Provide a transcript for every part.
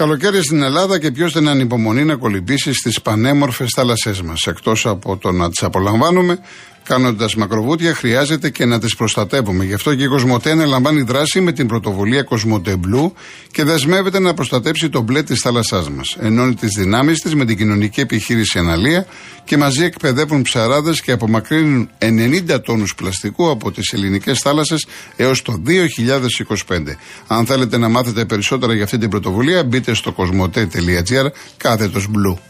Καλοκαίρι στην Ελλάδα και ποιος δεν ανυπομονεί να κολυμπήσει στις πανέμορφες θάλασσές μας. Εκτός από το να τις απολαμβάνουμε, κάνοντας μακροβούτια, χρειάζεται και να τις προστατεύουμε. Γι' αυτό και η Κοσμοτέ αναλαμβάνει δράση με την πρωτοβουλία Κοσμοτέ Blue και δεσμεύεται να προστατέψει το μπλε της θάλασσάς μας. Ενώνει τις δυνάμεις της με την κοινωνική επιχείρηση Αναλία και μαζί εκπαιδεύουν ψαράδες και απομακρύνουν 90 τόνους πλαστικού από τις ελληνικές θάλασσες έως το 2025. Αν θέλετε να μάθετε περισσότερα για αυτή την πρωτοβουλία, μπείτε στο κοσμοτέ.gr κάθετος blue.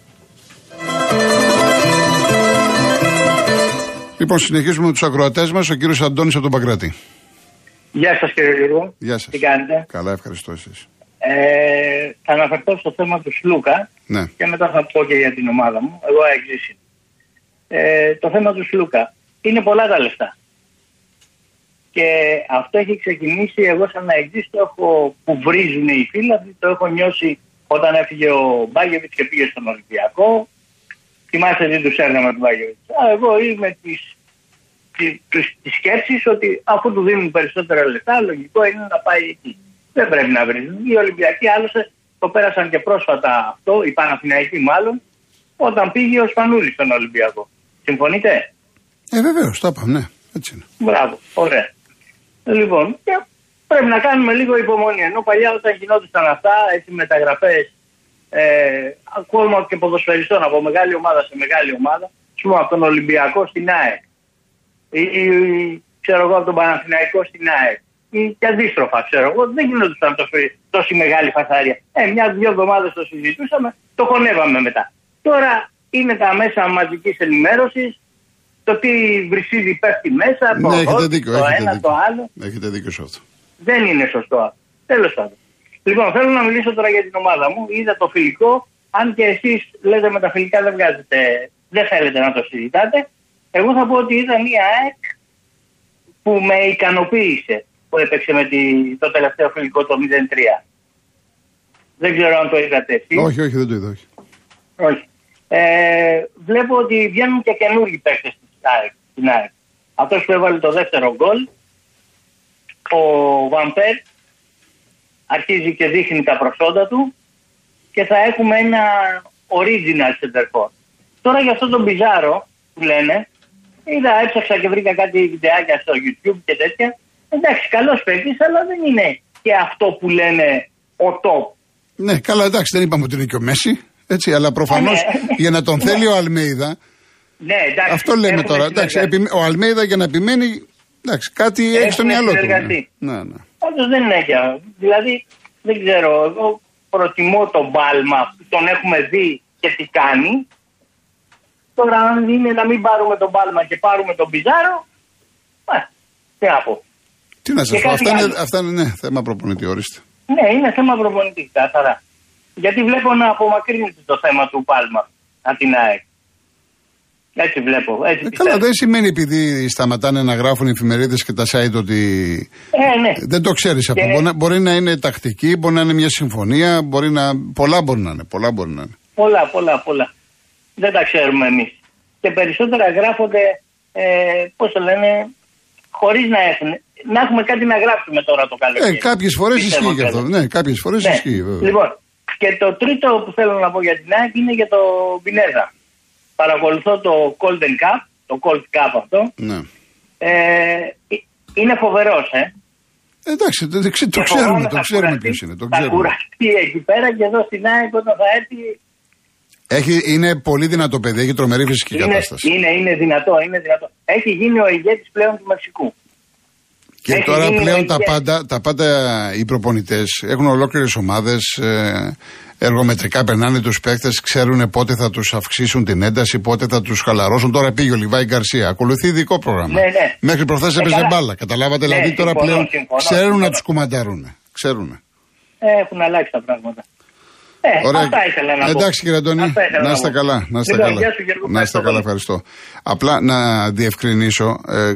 Λοιπόν, συνεχίζουμε με τους ακροατές μας. Ο κύριος Αντώνης από τον Παγκράτη. Γεια σας, κύριε Γιώργο. Γεια σας. Τι κάνετε; Καλά, ευχαριστώ εσείς. Ε, θα αναφερθώ στο θέμα του Σλούκα Ναι. και μετά θα πω και για την ομάδα μου. Εγώ εξή. Ε, το θέμα του Σλούκα. Είναι πολλά τα λεφτά. Και αυτό έχει ξεκινήσει, εγώ σαν να εξής το έχω που βρίζουν οι φίλοι, το έχω νιώσει όταν έφυγε ο Μπάγεβιτς και πήγε στον Ολυμπιακό. Θυμάστε τι του έργαμε τον Μπάγεβιτ. Εγώ είμαι της της σκέψης ότι αφού του δίνουν περισσότερα λεφτά, λογικό είναι να πάει εκεί. Δεν πρέπει να βρίζουν. Οι Ολυμπιακοί άλλωστε το πέρασαν και πρόσφατα αυτό, οι Παναθηναϊκοί μάλλον, όταν πήγε ο Σπανούλης στον Ολυμπιακό. Συμφωνείτε; Ε, βεβαίως, το είπαμε, ναι. Έτσι είναι. Μπράβο, ωραία. Λοιπόν, και πρέπει να κάνουμε λίγο υπομονή. Ενώ παλιά όταν γινόντουσαν αυτά, έτσι μεταγραφές ε, ακόμα και ποδοσφαιριστών από μεγάλη ομάδα σε μεγάλη ομάδα, ας πούμε από τον Ολυμπιακό στην ΑΕΚ, ή, ή ξέρω εγώ από τον Παναθηναϊκό στην ΑΕΚ, ή και αντίστροφα, ξέρω εγώ, δεν γινόντουσαν τόσο, τόση μεγάλη φασάρια. Ε, μια-δυο εβδομάδες το συζητούσαμε, το χωνεύαμε μετά. Τώρα είναι τα μέσα μαζικής ενημέρωσης, το τι βρυσίδι πέφτει μέσα, το, Ναι, αυτό, έχετε δίκιο. το έχετε ένα, δίκιο. το άλλο. Έχετε δίκιο σε αυτό. Δεν είναι σωστό αυτό. Τέλος πάντων. Λοιπόν, θέλω να μιλήσω τώρα για την ομάδα μου. Είδα το φιλικό. Αν και εσείς λέτε με τα φιλικά δεν βγάζετε, δεν θέλετε να το συζητάτε. Εγώ θα πω ότι είδα μία ΑΕΚ που με ικανοποίησε που έπαιξε με τη, το τελευταίο φιλικό το 0-3. Δεν ξέρω αν το είδατε εσείς. Όχι, όχι, δεν το είδα. Όχι. Όχι. Ε, βλέπω ότι βγαίνουν και καινούργιοι παίκτες στην ΑΕΚ. Αυτός που έβαλε το δεύτερο γκολ, ο Βαμπέρ, αρχίζει και δείχνει τα προσόντα του και θα έχουμε ένα original center for. Τώρα για αυτό τον Πιζάρο που λένε, είδα, έψαξα και βρήκα κάτι βιντεάκια στο YouTube και τέτοια. Εντάξει, καλός παίκτης, αλλά δεν είναι και αυτό που λένε ο top. Ναι, καλά, εντάξει, δεν είπαμε ότι είναι και ο Μέση. Έτσι, αλλά προφανώς Ναι. για να τον θέλει ο Αλμέιδα. Ναι, εντάξει. Αυτό λέμε έχουμε τώρα. Εντάξει, συνεργαστεί. επι- ο Αλμέιδα για να επιμένει. Εντάξει, κάτι έχει στο Έχουμε μυαλό του. συνεργαστεί. Ναι, ναι. Πάντως δεν είναι και. Δηλαδή, δεν ξέρω, εγώ προτιμώ τον Πάλμα που τον έχουμε δει και τι κάνει. Τώρα, αν είναι να μην πάρουμε τον Πάλμα και πάρουμε τον Πιζάρο, ε, τι να πω. Τι να σας Και πω, κάτι αυτά είναι, άλλο. αυτά είναι ναι, θέμα προπονητή, ορίστε. Ναι, είναι θέμα προπονητή, καθαρά. Γιατί βλέπω να απομακρύνεται το θέμα του Πάλμα από την ΑΕΚ. Έτσι βλέπω. Έτσι Ε, πιστεύω. καλά, δεν σημαίνει επειδή σταματάνε να γράφουν οι εφημερίδες και τα site ότι. Ε, ναι. Δεν το ξέρεις αυτό. Και- Μπορεί, να, μπορεί να είναι τακτική, μπορεί να είναι μια συμφωνία, μπορεί να. Πολλά μπορεί να είναι. Πολλά μπορεί να είναι. Πολλά, πολλά, πολλά. Δεν τα ξέρουμε εμείς. Και περισσότερα γράφονται, ε, πώς το λένε, χωρίς να έχουν. Να έχουμε κάτι να γράψουμε τώρα το καλοκαίρι. Ε, κάποιες φορές Πιστεύω ισχύει και αυτό. θέλω. Ναι, κάποιες φορές Ναι. ισχύει, βέβαια. Λοιπόν, και το τρίτο που θέλω να πω για την ΑΕΚ είναι για το Πινέδα. Παρακολουθώ το Golden Cup, το Cold Cup αυτό. Ναι. Ε, είναι φοβερός, ε. Εντάξει, το, το, το Και ξέρουμε, φοβάμαι το θα ξέρουμε κουραστεί- ποιος είναι. Το Θα ξέρουμε. κουραστεί εκεί πέρα και εδώ στην ΑΕΚ όταν θα έρθει Έχει, είναι πολύ δυνατό παιδί, έχει τρομερή φυσική είναι, κατάσταση. είναι, είναι δυνατό, είναι δυνατό. Έχει γίνει ο ηγέτης πλέον του Μεξικού. Και έχει τώρα γίνει πλέον τα και- πάντα, τα πάντα οι προπονητές έχουν ολόκληρες ομάδες. Ε, εργομετρικά περνάνε τους παίκτες, ξέρουν πότε θα τους αυξήσουν την ένταση, πότε θα τους χαλαρώσουν. Τώρα πήγε ο Λιβάη Γκαρσία. Ακολουθεί ειδικό πρόγραμμα. Ναι, ναι. Μέχρι προχθές Ε, έπαιζε καλά. μπάλα. Καταλάβατε, Ναι, δηλαδή τώρα συμφωνώ, πλέον συμφωνώ, ξέρουν να συμφωνώ. τους κουμαντάρουν. Ξέρουν. Ε, έχουν αλλάξει τα πράγματα. Ε, Ωραία. Αυτά ήθελα να Εντάξει κύριε Αντώνη, να είστε καλά. Να είστε καλά. Να είστε καλά, ευχαριστώ. Απλά να διευκρινίσω, ε,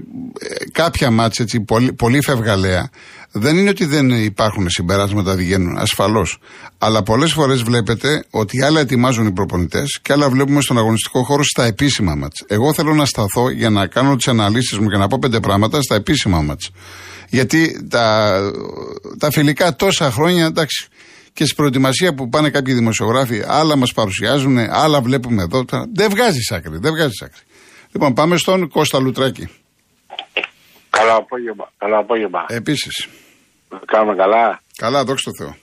κάποια μάτια έτσι πολύ, πολύ φευγαλέα δεν είναι ότι δεν υπάρχουν συμπεράσματα βγαίνουν, ασφαλώς. Αλλά πολλές φορές βλέπετε ότι άλλα ετοιμάζουν οι προπονητές και άλλα βλέπουμε στον αγωνιστικό χώρο στα επίσημα μάτς. Εγώ θέλω να σταθώ για να κάνω τις αναλύσεις μου και να πω πέντε πράγματα στα επίσημα μάτς. Γιατί τα, τα φιλικά τόσα χρόνια, εντάξει, και στην προετοιμασία που πάνε κάποιοι δημοσιογράφοι, άλλα μας παρουσιάζουν, άλλα βλέπουμε εδώ. Δεν βγάζεις άκρη, δεν βγάζεις άκρη. Λοιπόν, πάμε στον Κώστα Λουτράκη. Καλό απόγευμα. Καλό απόγευμα. Επίσης. Κάνουμε καλά; Καλά, δόξα τω Θεώ.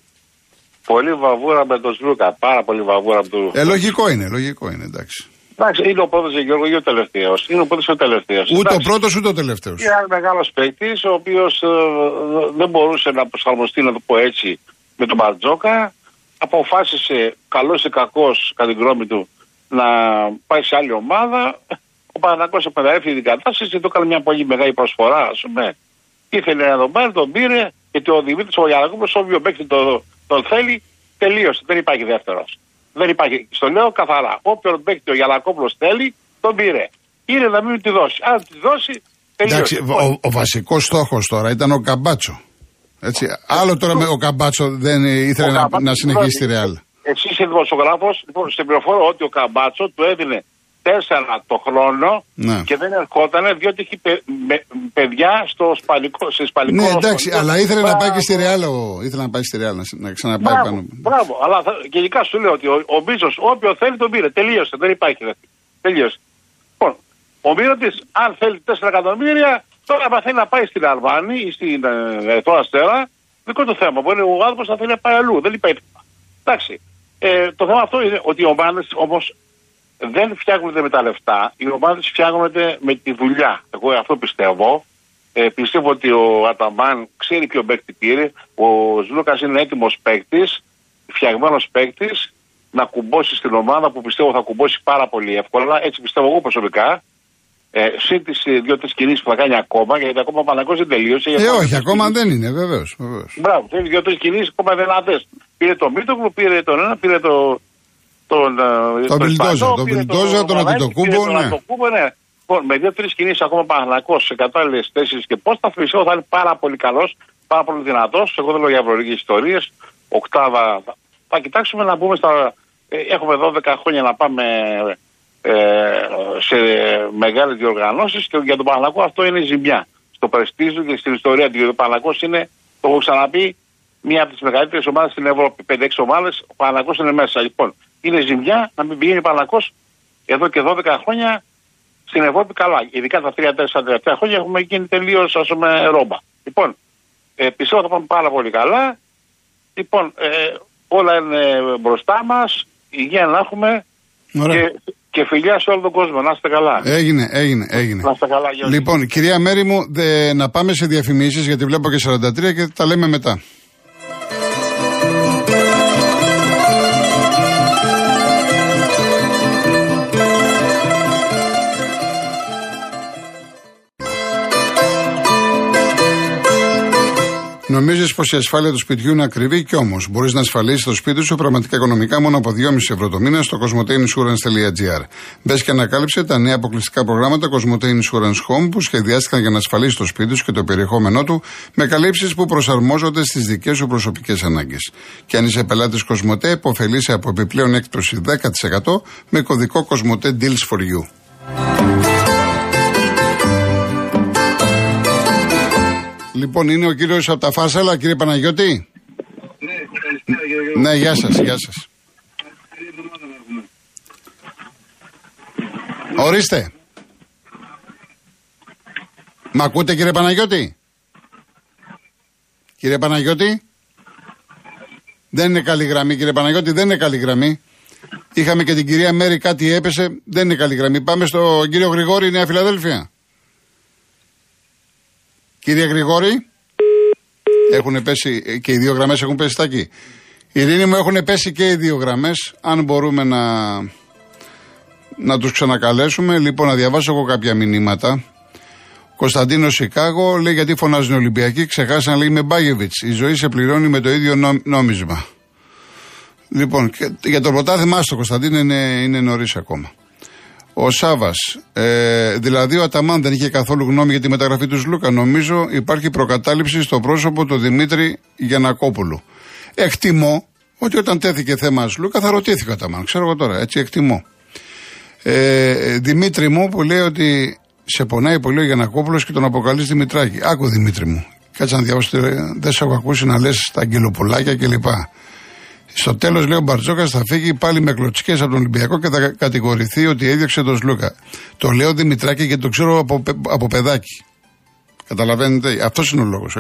Πολύ βαβούρα με τον Σλούκα. Πάρα πολύ βαβούρα με τον. Ε, λογικό είναι, λογικό είναι, εντάξει. Εντάξει, είναι ο πρώτος Γιώργο ή ο τελευταίος. Είναι ο πρώτος ή ο τελευταίος. Ούτε ο πρώτος ούτε ο τελευταίος. Είναι ένας μεγάλος παίκτης, ο οποίος ε, δεν μπορούσε να προσαρμοστεί, να το πω έτσι, με τον Μπαρτζόκα. Αποφάσισε, καλός ή κακός, κατά την γνώμη του, να πάει σε άλλη ομάδα. Ο Παναγό επαναρρεύει την κατάσταση και το έκανε μια πολύ μεγάλη προσφορά, ας πούμε. Ήθελε να τον πάρει, τον πήρε, γιατί ο Δημήτρης ο Γιανακόπουλο, όποιο παίκτη τον, τον θέλει, τελείωσε. Δεν υπάρχει δεύτερος. Δεν υπάρχει. Στο λέω καθαρά. Όποιον παίκτη ο Γιανακόπουλο θέλει, τον πήρε. Είναι να μην τη δώσει. Αν τη δώσει, τελείωσε. Εντάξει, ο, ο βασικός στόχος τώρα ήταν ο Καμπάτσο. Έτσι. Άλλο τώρα με ο Καμπάτσο δεν ήθελε να, να συνεχίσει τη Ρεάλ. Εσύ είσαι δημοσιογράφος, λοιπόν, στην πληροφορία ότι ο Καμπάτσο του έδινε τέσσερα το χρόνο ναι. και δεν ερχόταν διότι έχει παιδιά στο σπαλικό. Σε σπαλικό ναι, εντάξει, αλλά ήθελε να πάει και στη Ρεάλ. Ήθελε να πάει στη Ρεάλ, να, ξαναπάει μπράβο, πάνω. Μπράβο, αλλά θα, γενικά σου λέω ότι ο, ο Μπίζος, όποιο θέλει τον πήρε. Τελείωσε, δεν υπάρχει. Δε. Τελείωσε. Λοιπόν, ο Μύρωτης, αν θέλει 4 εκατομμύρια, τώρα αν θέλει να πάει στην Αρβάνη ή στην ε, Εθνό Αστέρα, δικό του θέμα. Μπορεί ο άνθρωπος να θέλει να πάει αλλού. Δεν υπάρχει. Εντάξει. Ε, το θέμα αυτό είναι ότι οι ομάδες όμως δεν φτιάχνονται με τα λεφτά. Οι ομάδες φτιάχνονται με τη δουλειά. Εγώ αυτό πιστεύω. Ε, πιστεύω ότι ο Αταμάν ξέρει ποιο παίκτη πήρε. Ο Ζλούκα είναι έτοιμος παίκτης, φτιαγμένος παίκτης, να κουμπώσει στην ομάδα που πιστεύω θα κουμπώσει πάρα πολύ εύκολα. Έτσι πιστεύω εγώ προσωπικά. Ε, Συν τι ε, δύο-τρει κινήσεις που θα κάνει ακόμα, γιατί ακόμα ο Παναγό δεν τελείωσε. Ε, όχι, ακόμα δεν είναι, βεβαίως. Μπράβο, θέλει δύο-τρει κινήσεις ακόμα δεν Πήρε το Μίτοκλου, πήρε τον ένα, πήρε το, τον. Ε, τον Πιλντόζα, τον Πιλντόζα, τον Αντιτοκούμπο. Ναι. ναι. Λοιπόν, με δύο-τρει κινήσεις ακόμα Παναγιακό σε κατάλληλες θέσεις και πώς θα φυσικό θα είναι πάρα πολύ καλός, πάρα πολύ δυνατός. Εγώ δεν λέω για ευρωλογικέ ιστορίες. Οκτάβα. Θα κοιτάξουμε να μπούμε στα. Ε, έχουμε 12 χρόνια να πάμε ε, σε μεγάλες διοργανώσεις και για τον Παναγιακό αυτό είναι ζημιά. Στο πρεστίζο και στην ιστορία του. Ο Παναγιακό είναι, το έχω ξαναπεί, μία από τις μεγαλύτερες ομάδες στην Ευρώπη. 5-6 ομάδες, ο Παναγιακό είναι μέσα. Λοιπόν, είναι ζημιά να μην πηγαίνει Πανακό εδώ και 12 χρόνια στην Ευρώπη καλά. Ειδικά τα 3-4 τελευταία χρόνια έχουμε γίνει τελείως ας πούμε ρόμπα. Λοιπόν, ε, πιστεύω θα πάμε πάρα πολύ καλά. Λοιπόν, ε, όλα είναι μπροστά μας. Υγεία να έχουμε. Και, και φιλιά σε όλο τον κόσμο. Να είστε καλά. Έγινε, έγινε, έγινε. Να είστε καλά, Λοιπόν, κυρία Μέρη μου, δε, να πάμε σε διαφημίσεις γιατί βλέπω και 43 και τα λέμε μετά. Νομίζεις πως η ασφάλεια του σπιτιού είναι ακριβή και όμως μπορείς να ασφαλίσεις το σπίτι σου πραγματικά οικονομικά μόνο από 2,5 ευρώ το μήνα στο cosmoteinsurance.gr. Μπες και ανακάλυψε τα νέα αποκλειστικά προγράμματα Cosmote Insurance Home που σχεδιάστηκαν για να ασφαλίσεις το σπίτι σου και το περιεχόμενό του με καλύψεις που προσαρμόζονται στις δικές σου προσωπικές ανάγκες. Και αν είσαι πελάτης Cosmote, υποφελείσαι από επιπλέον έκπτωση 10% με κωδικό Cosmote Deals for You. Λοιπόν, είναι ο κύριος από τα Φάσαλα, κύριε Παναγιώτη; Ναι, ναι, γεια σας, γεια σας. Ορίστε. Μ' ακούτε κύριε Παναγιώτη; Κύριε Παναγιώτη; Δεν είναι καλή γραμμή κύριε Παναγιώτη, δεν είναι καλή γραμμή. Είχαμε και την κυρία Μέρη κάτι έπεσε, δεν είναι καλή γραμμή. Πάμε στο κύριο Γρηγόρη, Νέα Φιλαδέλφια. Κύριε Γρηγόρη, έχουν πέσει και οι δύο γραμμές έχουν πέσει στα εκεί. Ειρήνη μου έχουν πέσει και οι δύο γραμμές. Αν μπορούμε να, να τους ξανακαλέσουμε. Λοιπόν, να διαβάσω εγώ κάποια μηνύματα. Κωνσταντίνος Σικάγο λέει γιατί φωνάζουν οι Ολυμπιακοί. Ξεχάσαν λέει με Μπάγεβιτς. Η ζωή σε πληρώνει με το ίδιο νόμισμα. Λοιπόν, για το πρωτάθλημα στο Κωνσταντίν είναι, είναι νωρίς ακόμα. Ο Σάβας. Ε, δηλαδή, ο Αταμάν δεν είχε καθόλου γνώμη για τη μεταγραφή του Λούκα. Νομίζω υπάρχει προκατάληψη στο πρόσωπο του Δημήτρη Γιανακόπουλου. Εκτιμώ ότι όταν τέθηκε θέμα Λούκα θα ρωτήθηκα ο Αταμάν. Ξέρω εγώ τώρα, έτσι εκτιμώ. Ε, Δημήτρη μου που λέει ότι σε πονάει πολύ ο Γιανακόπουλος και τον αποκαλείς Δημητράκη. Άκου Δημήτρη μου. Κάτσε να διαβάσω. Δεν σε έχω ακούσει να λες τα αγγελοπουλάκια κλπ. Στο τέλος, λέει ο Μπαρτζόκας, θα φύγει πάλι με κλωτσικές από τον Ολυμπιακό και θα κατηγορηθεί ότι έδιωξε τον Σλούκα. Το λέω Δημητράκη γιατί το ξέρω από, από παιδάκι. Καταλαβαίνετε, αυτός είναι ο λόγος.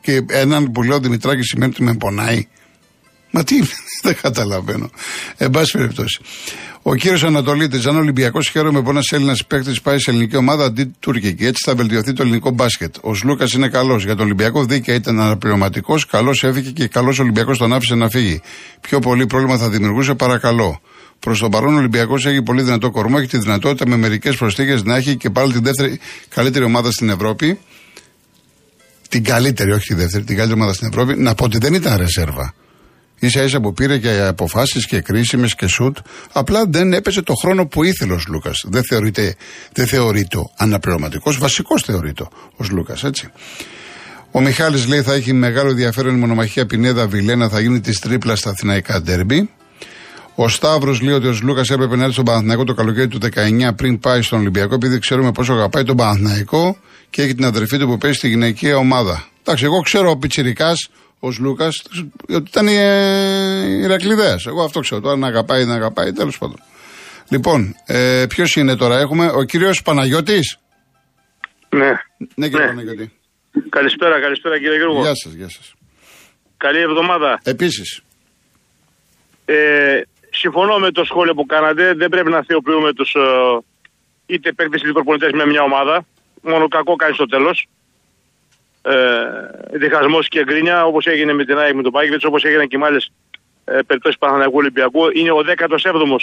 Και έναν που λέω Δημητράκη σημαίνει ότι με πονάει. Μα τι, δεν καταλαβαίνω. Εν πάση περιπτώσει. Ο κύριος Ανατολίτης, αν ο Ολυμπιακός χαίρομαι που ένας Έλληνας παίκτης πάει σε ελληνική ομάδα αντί τουρκική, έτσι θα βελτιωθεί το ελληνικό μπάσκετ. Ο Λούκα είναι καλός. Για τον Ολυμπιακό δίκαια ήταν αναπληρωματικός, καλός έφυγε και καλός Ολυμπιακός τον άφησε να φύγει. Πιο πολύ πρόβλημα θα δημιουργούσε, παρακαλώ. Προς τον παρόν ο Ολυμπιακός έχει πολύ δυνατό κορμό, έχει τη δυνατότητα με μερικές προσθήκες να έχει και πάλι την δεύτερη καλύτερη ομάδα στην Ευρώπη. Την καλύτερη, όχι τη δεύτερη, την καλύτερη ομάδα στην Ευρώπη. Να πω ότι δεν ήταν ρεσέρβα σα ίσα που πήρε και αποφάσεις και κρίσιμες και σουτ. Απλά δεν έπεσε το χρόνο που ήθελε ο Λούκας. Δεν θεωρείται, δεν θεωρείται αναπληρωματικός, βασικός θεωρείται ο Λούκας, έτσι. Ο Μιχάλης λέει θα έχει μεγάλο ενδιαφέρον η μονομαχία Πινέδα Βιλένα, θα γίνει της τρίπλας στα Αθηναϊκά Ντέρμπι. Ο Σταύρος λέει ότι ο Λούκας έπρεπε να έρθει στον Παναθηναϊκό το καλοκαίρι του 19 πριν πάει στον Ολυμπιακό, επειδή ξέρουμε πόσο αγαπάει τον Παναθηναϊκό και έχει την αδερφή του που παίζει στη γυναικεία ομάδα. Εντάξει, εγώ ξέρω ο Πιτσυρικά ο Λούκας ότι ήταν Ηρακλειδέας. Εγώ αυτό ξέρω. Τώρα να αγαπάει, να αγαπάει, τέλος πάντων. Λοιπόν, ε, ποιος είναι τώρα, έχουμε ο κύριος Παναγιώτης; Ναι. Ναι, κύριε ναι. Παναγιώτη. Καλησπέρα, καλησπέρα κύριε Γιώργο. Γεια σας, γεια σας. Καλή εβδομάδα. Επίσης. Ε, συμφωνώ με το σχόλιο που κάνατε. Δεν πρέπει να θεοποιούμε τους ε, είτε παίκτες είτε προπονητές με μια ομάδα. Μόνο κακό κάνει στο τέλος ε, διχασμός και γκρίνια όπως έγινε με την ΑΕΚ με τον Πάγκεβιτς, όπως έγιναν και με άλλες ε, περιπτώσεις Παναναναϊκού Ολυμπιακού. Είναι ο 17ο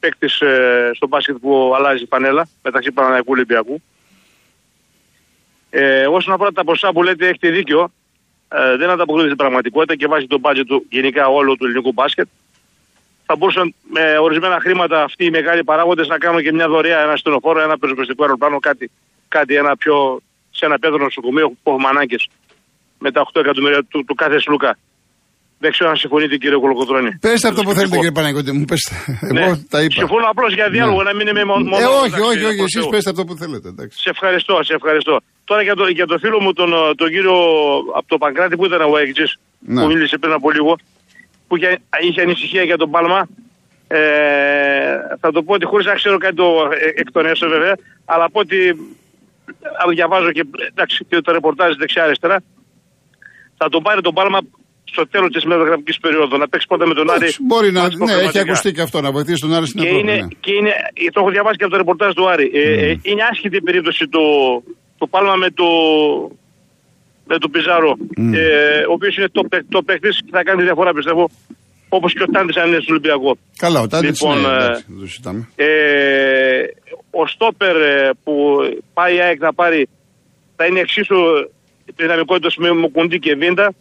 παίκτης ε, στο μπάσκετ που αλλάζει πανέλα μεταξύ Παναναναϊκού Ολυμπιακού. Ε, όσον αφορά τα ποσά που λέτε, έχετε δίκιο. Ε, δεν ανταποκρίνεται στην πραγματικότητα και βάζει τον μπάτζετ του γενικά όλο του ελληνικού μπάσκετ. Θα μπορούσαν με ορισμένα χρήματα αυτοί οι μεγάλοι παράγοντες να κάνουν και μια δωρεά, ένα στενοφόρο, ένα πεζοπιστικό αεροπλάνο, κάτι, κάτι ένα πιο σε ένα πέδρο νοσοκομείο που έχουμε ανάγκες με τα 8 εκατομμύρια του, του κάθε σλούκα. Δεν ξέρω αν συμφωνείτε κύριε Κολοκοτρόνη. Πετε αυτό που θέλετε κύριε Παναγιώτη μου, πέστε. Ναι. Εγώ τα είπα. Συμφωνώ απλώς για διάλογο, ναι. να μην είμαι μόνο. Ε, όχι, όχι, όχι, εσείς πέστε αυτό που θέλετε. Εντάξει. Σε ευχαριστώ, σε ευχαριστώ. Τώρα για το, για το φίλο μου τον, τον κύριο από το Παγκράτη που ήταν ο Αίγτζη, ναι. που μίλησε πριν από λίγο, που είχε, είχε ανησυχία για τον Πάλμα. Ε, θα το πω ότι χωρίς να ξέρω κάτι το ε, εκ των έσω βέβαια, αλλά από ότι διαβάζω και, εντάξει, και το ρεπορτάζ δεξιά-αριστερά, θα τον πάρει τον Πάλμα στο τέλος της μεταγραφική περίοδου. Να παίξει πρώτα με τον Άρη. Μπορεί να. Ναι, έχει ακουστεί και αυτό, να βοηθήσει τον Άρη στην και Ευρώπη. Είναι, ναι. και είναι, το έχω διαβάσει και από το ρεπορτάζ του Άρη. Mm. Ε, είναι άσχητη η περίπτωση του, του Πάλμα με το, με το Πιζάρο. Mm. Ε, ο οποίος είναι το, το παίχτη και θα κάνει διαφορά πιστεύω. Όπως και ο Τάντης αν είναι στο Ολυμπιακό. Καλά, ο Τάντης λοιπόν, ναι, εντάξει, ε, ε, ο Στόπερ ε, που πάει η ΑΕΚ να πάρει θα είναι εξίσου δυναμικότητα με Μουκουντή και Βίντα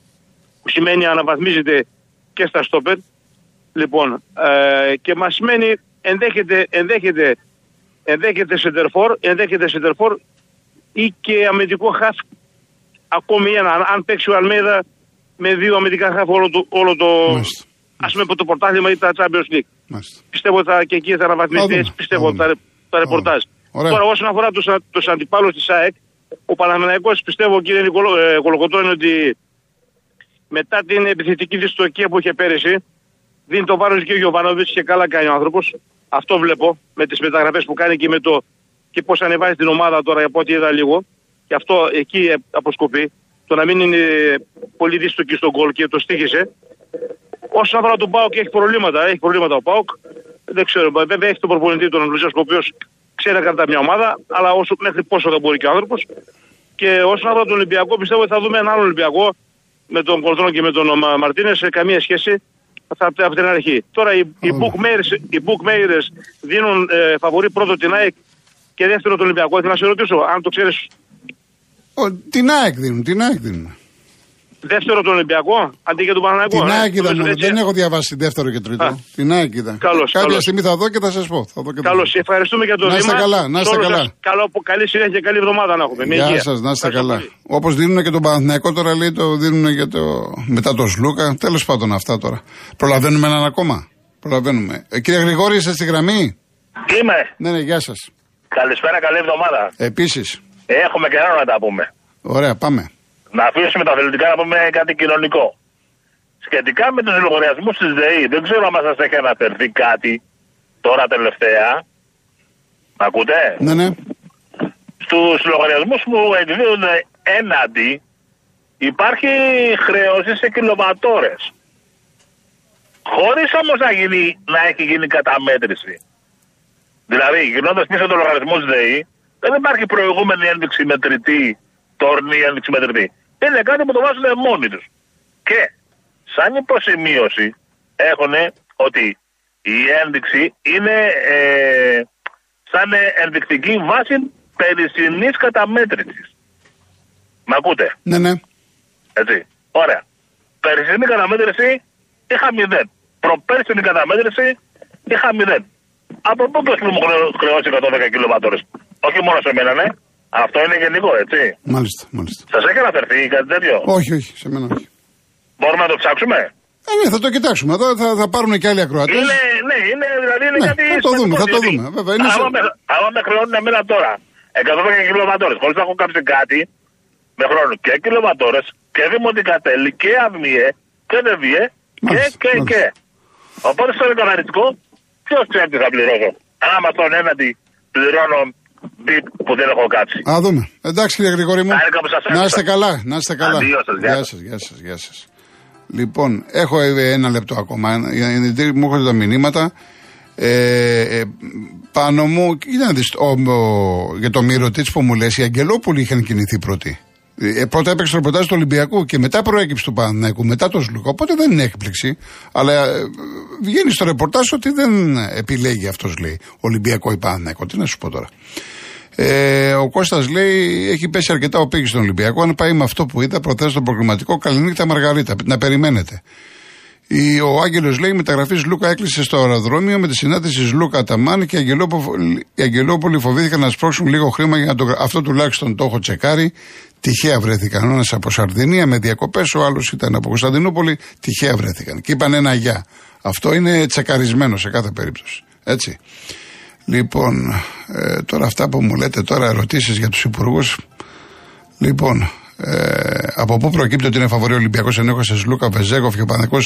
που σημαίνει αναβαθμίζεται και στα Στόπερ. Λοιπόν, ε, και μας σημαίνει ενδέχεται, ενδέχεται, ενδέχεται σεντερφόρ, ενδέχεται σεντερφόρ ή και αμυντικό χαφ ακόμη ένα. Αν παίξει ο Αλμέδα με δύο αμυντικά χαφ όλο το, όλο το ας πούμε το πρωτάθλημα ή τα Champions League. Μάλιστα. Πιστεύω ότι και εκεί θα αναβαθμιστείς, πιστεύω ότι θα τα ρεπορτάζ. Τώρα, όσον αφορά τους τους αντιπάλους της ΑΕΚ, ο Παναθηναϊκός πιστεύω, κύριε Νικολο, ε, Κολοκοτρώνη, ότι μετά την επιθετική δυστοκία που είχε πέρυσι, δίνει το βάρος και ο Γιωβάνοβιτς και καλά κάνει ο άνθρωπος. Αυτό βλέπω με τις μεταγραφές που κάνει και με το και πώς ανεβάζει την ομάδα τώρα από ό,τι είδα λίγο. Και αυτό εκεί αποσκοπεί. Το να μην είναι πολύ δίστοκη στον κόλ και το στήχησε. Όσον αφορά τον Πάοκ, έχει προβλήματα. Έχει προβλήματα ο Πάοκ. Δεν ξέρω, βέβαια έχει τον προπονητή τον Λουτσέσκο, ο οποίος ξέρει να κρατά μια ομάδα, αλλά όσο, μέχρι πόσο θα μπορεί και ο άνθρωπος. Και όσον αφορά τον Ολυμπιακό, πιστεύω ότι θα δούμε έναν άλλο Ολυμπιακό με τον Κολτρόν και με τον Μαρτίνες σε καμία σχέση από την αρχή. Τώρα οι, οι, bookmakers, οι bookmakers δίνουν ε, φαβορή πρώτο την ΑΕΚ και δεύτερο τον Ολυμπιακό. Θέλω να σε ρωτήσω, αν το ξέρει. Την ΑΕΚ δίνουν, την ΑΕΚ δίνουν. Δεύτερο τον Ολυμπιακό αντί για τον Παναγιακό. Την ε. Άκηδα Νομίζω μόνο. έτσι. Δεν έχω διαβάσει δεύτερο και τρίτο. Α. Την Άκηδα. Καλώς, Κάποια καλώς. στιγμή θα δω και θα σας πω. Θα δω και θα Καλώς, δω. ευχαριστούμε για το Να είστε βήμα. καλά, να Σε είστε όλους καλά. σας Καλό, καλή συνέχεια και καλή εβδομάδα να έχουμε. Με Γεια υγεία. σας, να είστε Ευχαριστώ καλά. πολύ. Όπως δίνουν και τον Παναθηναϊκό τώρα, λέει το δίνουν και το. μετά το Σλούκα. Τέλος πάντων αυτά τώρα. Προλαβαίνουμε έναν ακόμα; Προλαβαίνουμε. Ε, κύριε Γρηγόρη, είστε στη γραμμή; Είμαι. Ναι, ναι, γεια σας. Καλησπέρα, καλή εβδομάδα. Επίσης. Έχουμε καιρό να τα πούμε. Ωραία, πάμε. Να αφήσουμε τα αθλητικά να πούμε κάτι κοινωνικό. Σχετικά με τους λογαριασμούς της ΔΕΗ, δεν ξέρω αν σας έχει αναφερθεί κάτι τώρα τελευταία. Μ' ακούτε; Ναι, ναι. Στους λογαριασμούς που εκδίδουν έναντι υπάρχει χρέωση σε κιλοβατόρες. Χωρίς όμως να, γίνει, να έχει γίνει καταμέτρηση. Δηλαδή, γυρνώντα πίσω το λογαριασμό της ΔΕΗ, δεν υπάρχει προηγούμενη ένδειξη μετρητή, τόρνη ένδειξη μετρητή. Είναι κάτι που το βάζουν μόνοι τους. Και σαν υποσημείωση έχουν ότι η ένδειξη είναι ε, σαν ενδεικτική βάση περισσυνή καταμέτρησης. Μ' ακούτε, Ναι, ναι. έτσι. Ωραία. Περισσυνή καταμέτρηση είχα μηδέν. Προπέρσινη καταμέτρηση είχα μηδέν. Από πού το μου χρεώ- χρεώσει 110 κιλοβατόρε. Όχι μόνο σε μένα, ναι. Αυτό είναι γενικό, έτσι. Μάλιστα, μάλιστα. Σας έχει αναφερθεί κάτι τέτοιο; Όχι, όχι, σε μένα όχι. Μπορούμε να το ψάξουμε; Ε, ναι, θα το κοιτάξουμε. Εδώ θα, θα πάρουν και άλλοι ακροατές. Είναι, ναι, είναι, δηλαδή είναι Ναι, κάτι. θα το σημαντικό, δούμε, θα το γιατί δούμε, βέβαια, είναι άμα, σε- με, άμα με χρεώνουν εμένα τώρα 110 κιλοβατόρες, χωρίς να έχω κάψει κάτι, με χρόνο και κιλοβατόρες και δημοτικά τέλη και ΑΔΜΙΕ και ΔΕΒΙΕ και, Μάλιστα, και, μάλιστα. και. Οπότε στο καθαριστικό, ποιος ξέρει θα πληρώσω. Άμα στον έναντι πληρώνω μπιπ που δεν έχω κάψει. Α δούμε. Εντάξει, κύριε Γρηγόρη μου. Χάρηκα που σας Να άκουσα. είστε καλά, να είστε καλά. Αντίο σας, γεια γεια σας. σας, γεια σας, γεια σας. Λοιπόν, έχω ε, ένα λεπτό ακόμα. Γιατί μου έρχονται τα μηνύματα. Ε, ε, πάνω μου, κοίτα να δεις, ο, ο- για το Μυρωτήτς που μου λες, οι Αγγελόπουλοι είχαν κινηθεί πρώτοι. Ε, πρώτα έπαιξε το ρεπορτάζ του Ολυμπιακού και μετά προέκυψε του Παναθηναϊκού, μετά το Σλούκα. Οπότε δεν είναι έκπληξη. Αλλά ε, βγαίνει στο ρεπορτάζ ότι δεν επιλέγει αυτός, λέει. Ολυμπιακό ή Παναθηναϊκό. Τι να σου πω τώρα. Ε, ο Κώστας λέει έχει πέσει αρκετά ο πύχη στον Ολυμπιακό. Αν πάει με αυτό που είδα, προθέσει στον προκριματικό. Καληνύχτα Μαργαρίτα. Να περιμένετε. Η, ο Άγγελος λέει: Η μεταγραφής Λούκα έκλεισε στο αεροδρόμιο με τη συνάντηση Λούκα Αταμάν και οι Αγγελόπολοι, οι Αγγελόπολοι φοβήθηκαν να σπρώξουν λίγο χρήμα για να το. Αυτό τουλάχιστον το έχω τσεκάρει. Τυχαία βρέθηκαν. Ο ένας από Σαρδινία με διακοπές, ο άλλος ήταν από Κωνσταντινούπολη. Τυχαία βρέθηκαν. Και είπαν ένα γεια. Αυτό είναι τσεκαρισμένο σε κάθε περίπτωση. Έτσι. Λοιπόν, ε, τώρα αυτά που μου λέτε τώρα, ερωτήσεις για τους υπουργούς. Λοιπόν, ε, από πού προκύπτει ότι είναι φαβορή ο Ολυμπιακός ενώ σε Λούκα Βεζέγκοφ και ο Πανεκό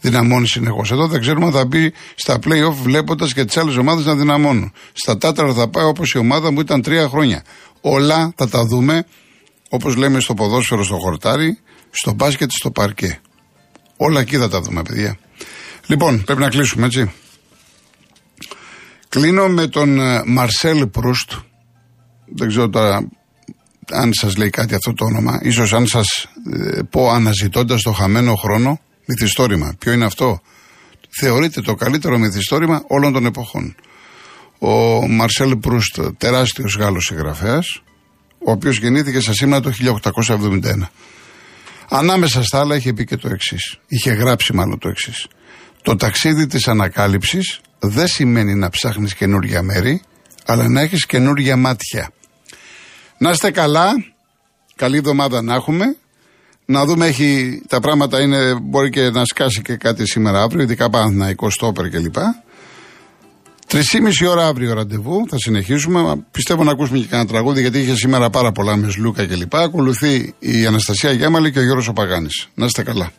δυναμώνει συνεχώς. Εδώ δεν ξέρουμε αν θα μπει στα playoff βλέποντας και τις άλλες ομάδες να δυναμώνουν. Στα τάτρα θα πάει όπως η ομάδα μου ήταν τρία χρόνια. Όλα θα τα δούμε όπως λέμε στο ποδόσφαιρο, στο χορτάρι, στο μπάσκετ, στο παρκέ. Όλα εκεί θα τα δούμε, παιδιά. Λοιπόν, πρέπει να κλείσουμε, έτσι. Κλείνω με τον ε, Μαρσέλ Προύστ. Δεν ξέρω τώρα αν σας λέει κάτι αυτό το όνομα. Ίσως αν σας ε, πω αναζητώντας το χαμένο χρόνο, μυθιστόρημα. Ποιο είναι αυτό; Θεωρείται το καλύτερο μυθιστόρημα όλων των εποχών. Ο Μαρσέλ Προύστ, τεράστιος Γάλλος συγγραφέας, ο οποίος γεννήθηκε σε σήμερα το 1871. Ανάμεσα στα άλλα είχε πει και το εξής. Είχε γράψει μάλλον το εξής. Το ταξίδι της ανακάλυψης δεν σημαίνει να ψάχνεις καινούργια μέρη, αλλά να έχεις καινούργια μάτια. Να είστε καλά. Καλή εβδομάδα να έχουμε. Να δούμε, έχει, τα πράγματα είναι, μπορεί και να σκάσει και κάτι σήμερα αύριο, ειδικά πάνω να 20 τόπερ κλπ. 3,5 ώρα αύριο ραντεβού, θα συνεχίσουμε. Πιστεύω να ακούσουμε και κανένα τραγούδι, γιατί είχε σήμερα πάρα πολλά με Σλούκα κλπ. Ακολουθεί η Αναστασία Γιάμαλη και ο Γιώργος Οπαγάνης. Να είστε καλά.